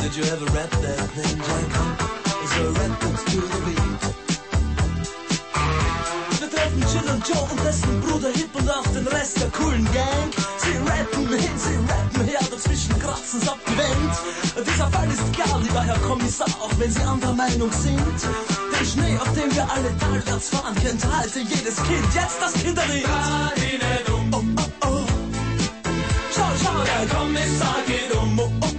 Speaker 4: Did you ever rap that thing, there a rap to the beat? Joe und Hip und auch den Rest der coolen Gang. Sie rappen hin, sie rappen her, dazwischen kratzen sie ab die Wand. Dieser Fall ist klar, lieber Herr Kommissar, auch wenn Sie anderer Meinung sind. Den Schnee, auf dem wir alle talwärts fahren, kennt halte jedes Kind. Jetzt das Kinderlied. Oh, oh, oh. Schau, schau, der Kommissar geht um. Oh, oh,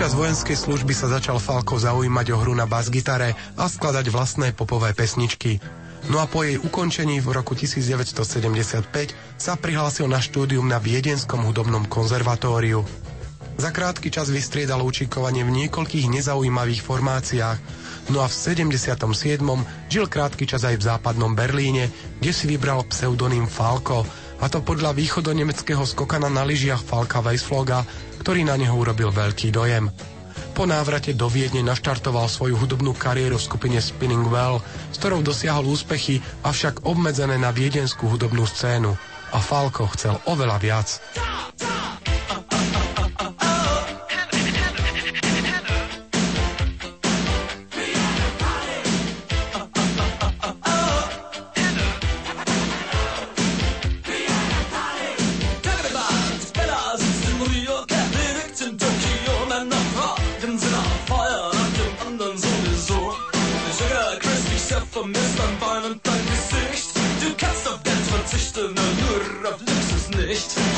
Speaker 2: Počas vojenskej služby sa začal Falko zaujímať o hru na bas-gitare a skladať vlastné popové pesničky. No a po jej ukončení v roku 1975 sa prihlásil na štúdium na Viedenskom hudobnom konzervatóriu. Za krátky čas vystriedal účinkovanie v niekoľkých nezaujímavých formáciách, no a v 77. žil krátky čas aj v západnom Berlíne, kde si vybral pseudonym Falko, a to podľa východonemeckého skokana na lyžiach Falka Weissfloga, ktorý na neho urobil veľký dojem. Po návrate do Viedne naštartoval svoju hudobnú kariéru v skupine Spinning Well, s ktorou dosiahol úspechy, avšak obmedzené na viedenskú hudobnú scénu. A Falko chcel oveľa viac.
Speaker 4: Tagebart, vermisst, dein Bein und dein Gesicht. Du kannst auf Geld verzichten, nur auf Luxus nicht.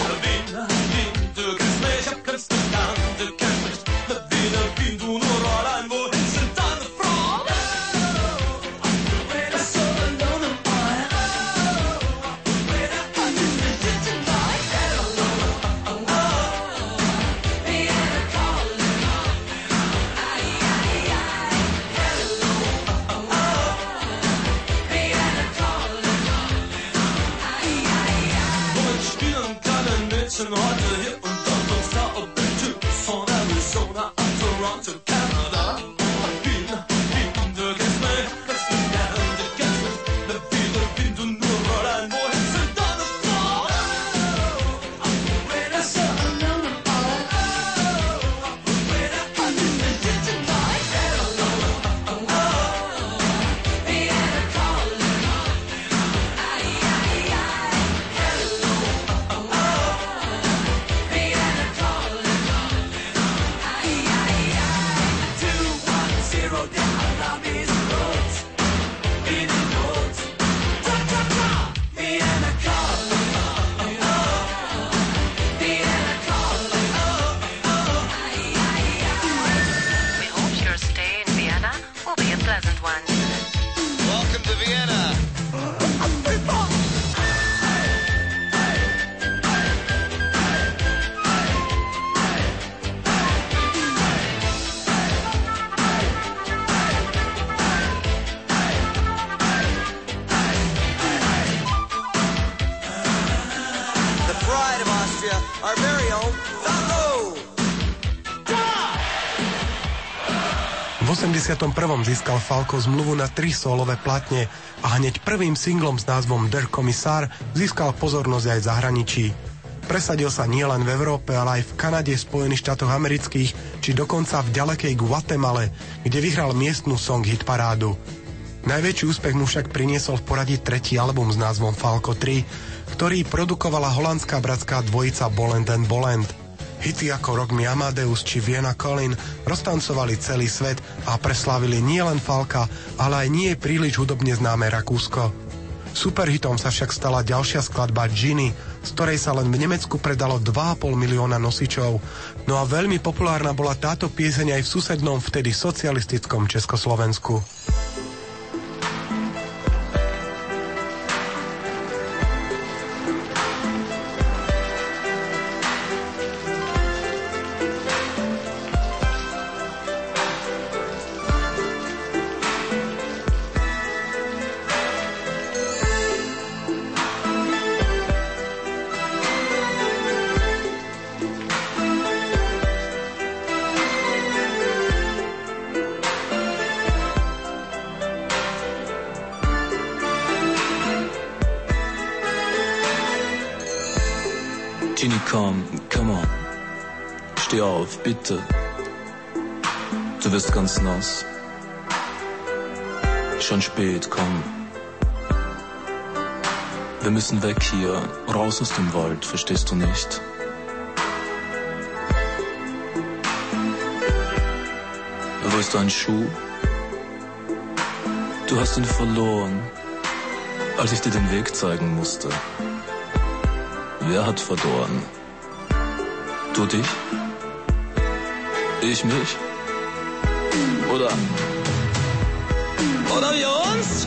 Speaker 2: Získal Falco zmluvu na tri solové platne a hneď prvým singlom s názvom Der Kommissar získal pozornosť aj v zahraničí. Presadil sa nielen v Európe, ale aj v Kanade, Spojených štátoch amerických, či dokonca v ďalekej Guatemale, kde vyhral miestnu song hit parádu. Najväčší úspech mu však priniesol v poradí tretí album s názvom Falco 3, ktorý produkovala holandská bratská dvojica Bolend and Bolend. Hity ako Rock Me Amadeus či Vienna Colin roztancovali celý svet a preslávili nielen Falka, ale aj nie príliš hudobne známe Rakúsko. Superhitom sa však stala ďalšia skladba Ginny, z ktorej sa len v Nemecku predalo 2,5 milióna nosičov. No a veľmi populárna bola táto pieseň aj v susednom vtedy socialistickom Československu.
Speaker 4: Hier, raus aus dem Wald, verstehst du nicht? Wo ist dein Schuh? Du hast ihn verloren, als ich dir den Weg zeigen musste. Wer hat verloren? Du dich? Ich mich? Oder? Oder wir uns?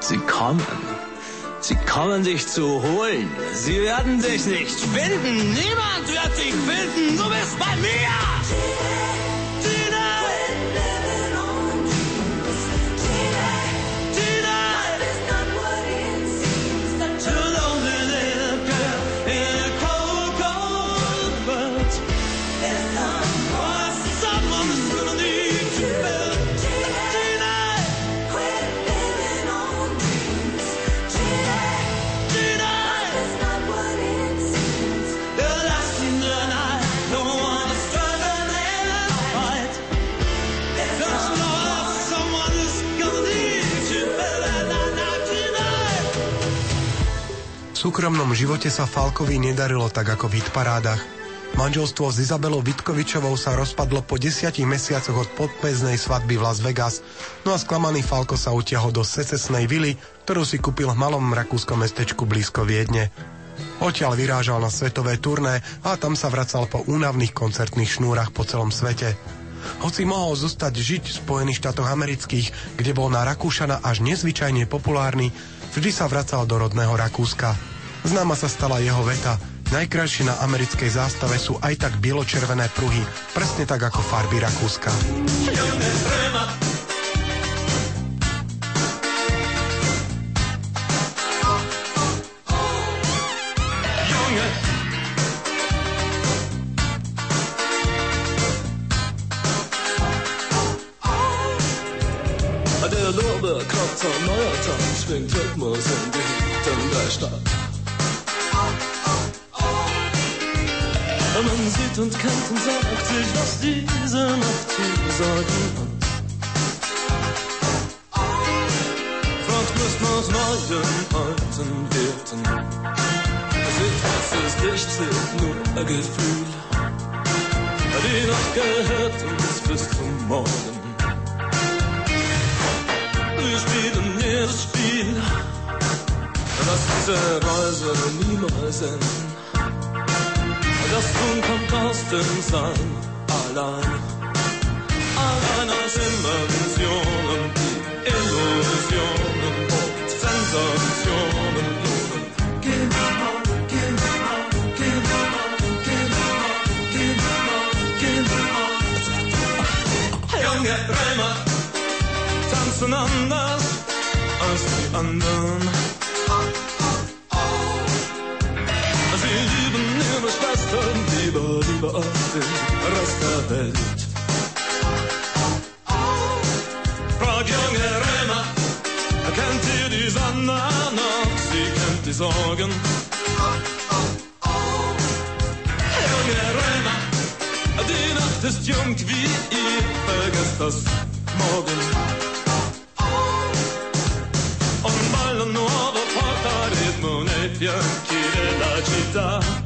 Speaker 4: Sie kommen. Sie kommen dich zu holen. Sie werden dich nicht finden. Niemand wird
Speaker 2: súkromnom živote sa Falkovi nedarilo tak ako v hitparádach. Manželstvo s Izabelou Vitkovičovou sa rozpadlo po desiatich mesiacoch od podpeznej svadby v Las Vegas, no a sklamaný Falko sa utiahol do secesnej vily, ktorú si kúpil v malom rakúskom mestečku blízko Viedne. Odtiaľ vyrážal na svetové turné a tam sa vracal po únavných koncertných šnúrach po celom svete. Hoci mohol zostať žiť v Spojených štátoch amerických, kde bol na Rakúšana až nezvyčajne populárny, vždy sa vracal do rodného Rakúska. Známa sa stala jeho veta. Najkrajšie na americkej zástave sú aj tak bieločervené pruhy, presne tak ako farby Rakúska.
Speaker 4: Und kennt und sagt sich, was diese Nacht sagen hat. Fragt Lust nach neuen alten Werten. Es ist, was ist nicht, zählt nur ein Gefühl. Die Nacht gehört uns bis zum Morgen. Wir spielen jedes Spiel, das diese Reise niemals enden. Das Tun kommt aus dem Sein allein. Allein aus Dimensionen, die Illusionen Sensationen tanzen anders als die anderen. Lieber, lieber als den Rest der Welt. Frag junge Römer, kennt ihr die Sonne noch? Sie kennt die Nacht ist jung wie ihr, vergesst das morgen. Un ballo nuovo porta ritmo nei fianchi della città.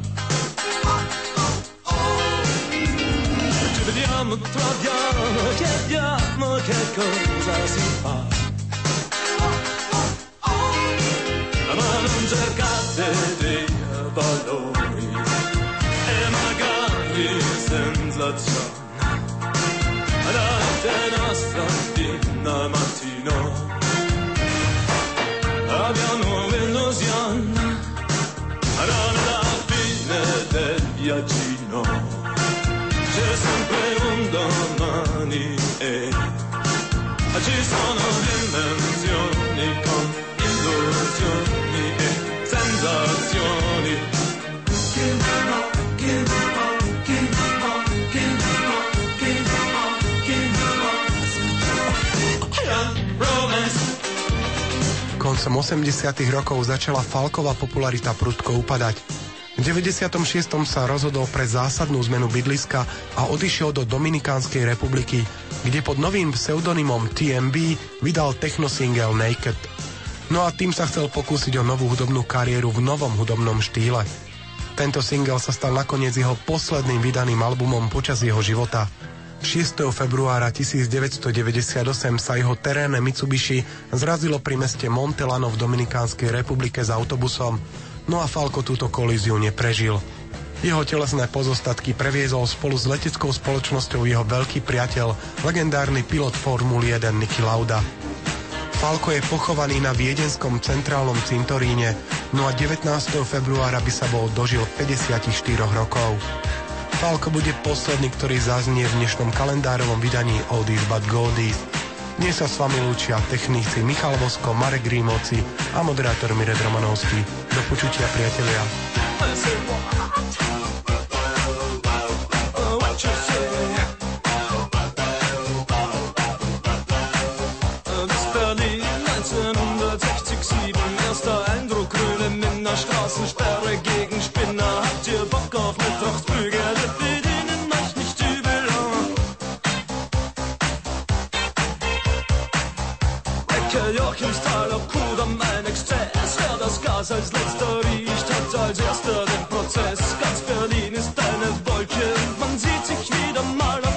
Speaker 4: Troviamo, chiediamo che cosa si fa. Ma non cercate dei valori
Speaker 2: Koncom 80. rokov začala Falková popularita prudko upadať. V 96. sa rozhodol pre zásadnú zmenu bydliska a odišiel do Dominikánskej republiky, kde pod novým pseudonymom TMB vydal technosingle Naked. No a tým sa chcel pokúsiť o novú hudobnú kariéru v novom hudobnom štýle. Tento single sa stal nakoniec jeho posledným vydaným albumom počas jeho života. 6. februára 1998 sa jeho terénne Mitsubishi zrazilo pri meste Montelano v Dominikánskej republike s autobusom, no a Falko túto kolíziu neprežil. Jeho telesné pozostatky previezol spolu s leteckou spoločnosťou jeho veľký priateľ, legendárny pilot Formuly 1 Niki Lauda. Falko je pochovaný na viedenskom centrálnom cintoríne, no a 19. februára by sa bol dožil 54 rokov. Falko bude posledný, ktorý zaznie v dnešnom kalendárovom vydaní Oldies but Goldies. Dnes sa s vami lúčia technici Michal Vosko, Marek Grímovci a moderátor Mired Romanovský. Do počutia, priatelia.
Speaker 4: Ecke Joachimsthal, ob Kudamm, ein Exzess. Wer das Gas als letzter riecht, hat als erster den Prozess. Ganz Berlin ist eine Wolke, man sieht sich wieder mal auf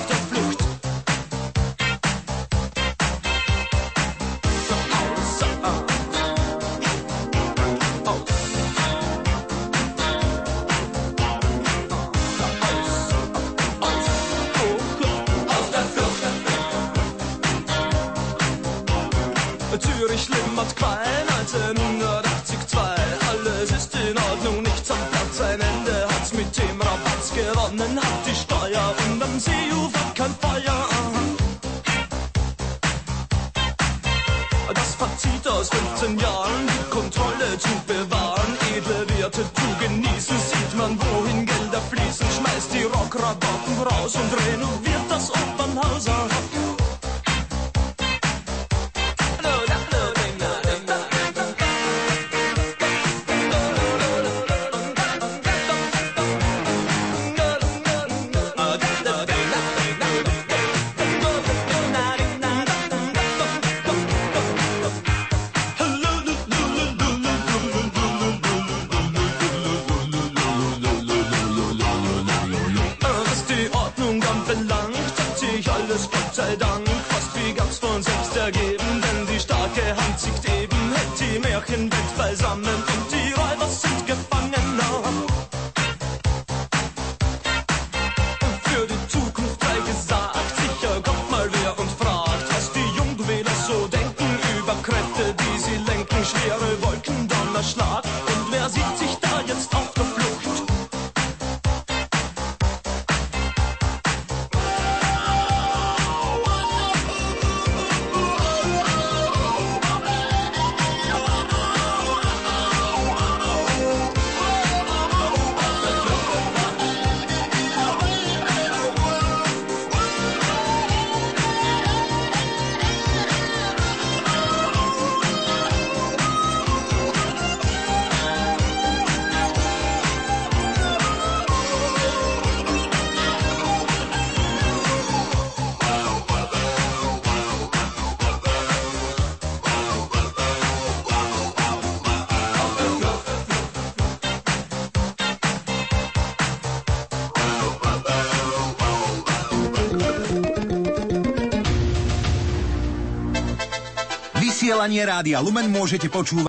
Speaker 6: Vysielanie Rádia Lumen môžete počúvať